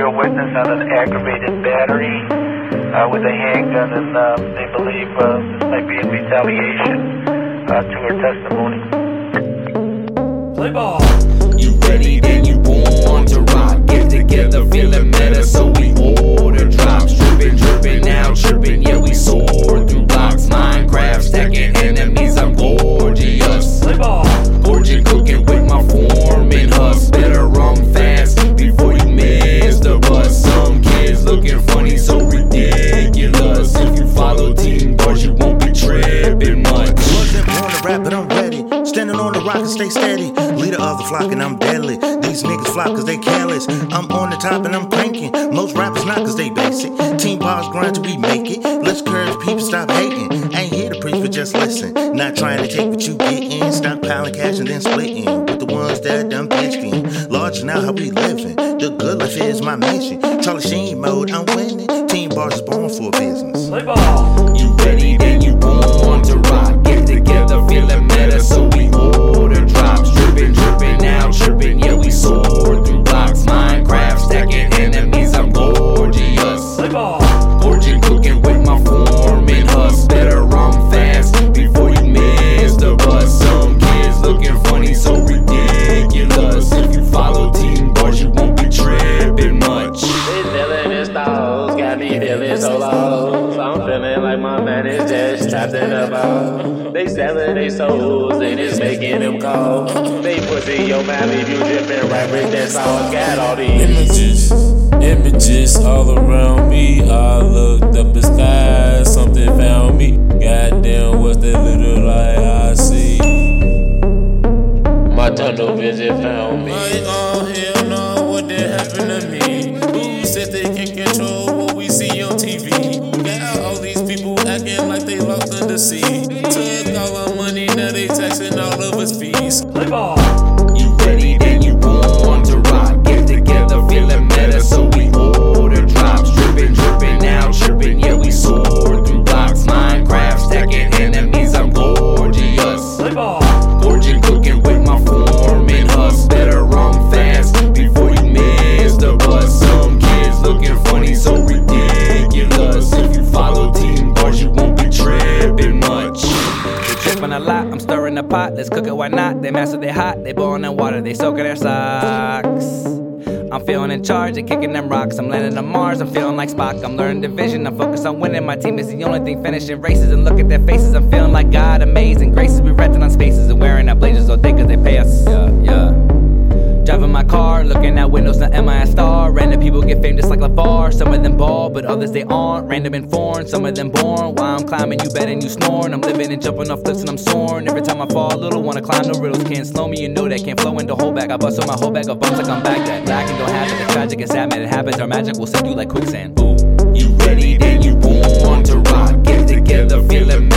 a witness on an aggravated battery uh, with a handgun, and uh, they believe uh, this might be in retaliation uh, to her testimony. Play ball. You ready, then you born to rock. Get together, feeling meta, rap, but I'm ready. Standing on the rock and stay steady. Leader of the flock and I'm deadly. These niggas flock cause they careless. I'm on the top and I'm cranking. Most rappers not cause they basic. Team BarZ grind till we make it. Let's encourage people stop hating. Ain't here to preach, but just listen. Not trying to take what you get in. Stop piling cash and then splitting. With the ones that done pitched in. Large now how we living. The good life is my mission. Charlie Sheen mode, I'm winning. Team BarZ is born for business. Play ball. You feeling so low. I'm feeling like my man is just trapped in a ball. They selling their souls and it's making them cold. They pussy your man, leave you dripping right with that sauce. Got all these. Images, images all around me. I looked up the sky, something found me. Goddamn, what's that little light I see? My tunnel vision found me. Like, oh hell no, what did happen to me? They lost lot, I'm stirring the pot, let's cook it, why not? They master, they hot, they boiling in water, they soaking their socks. I'm feeling in charge and kicking them rocks. I'm landing on Mars, I'm feeling like Spock. I'm learning division, I'm focused on winning. My team is the only thing finishing races. And look at their faces, I'm feeling like God, amazing graces. We renting on spaces and wearing our blazers all day cause they pay us. Yeah, yeah. Driving my car, looking out windows, not am I a star? Random people get fame just like LaFar. Some of them ball, but others they aren't. Random and foreign, some of them born. While I'm climbing, you betting you snoring. I'm living and jumping off cliffs and I'm soaring. Every time I fall little, wanna climb the riddles. Can't slow me, you know that. Can't flow into whole back. I bust on my whole bag of bumps like I'm back. That black and don't have it. Tragic and sad, man, it happens. Our magic will sink you like quicksand. Ooh. You ready, then you born to rock. Get together, feeling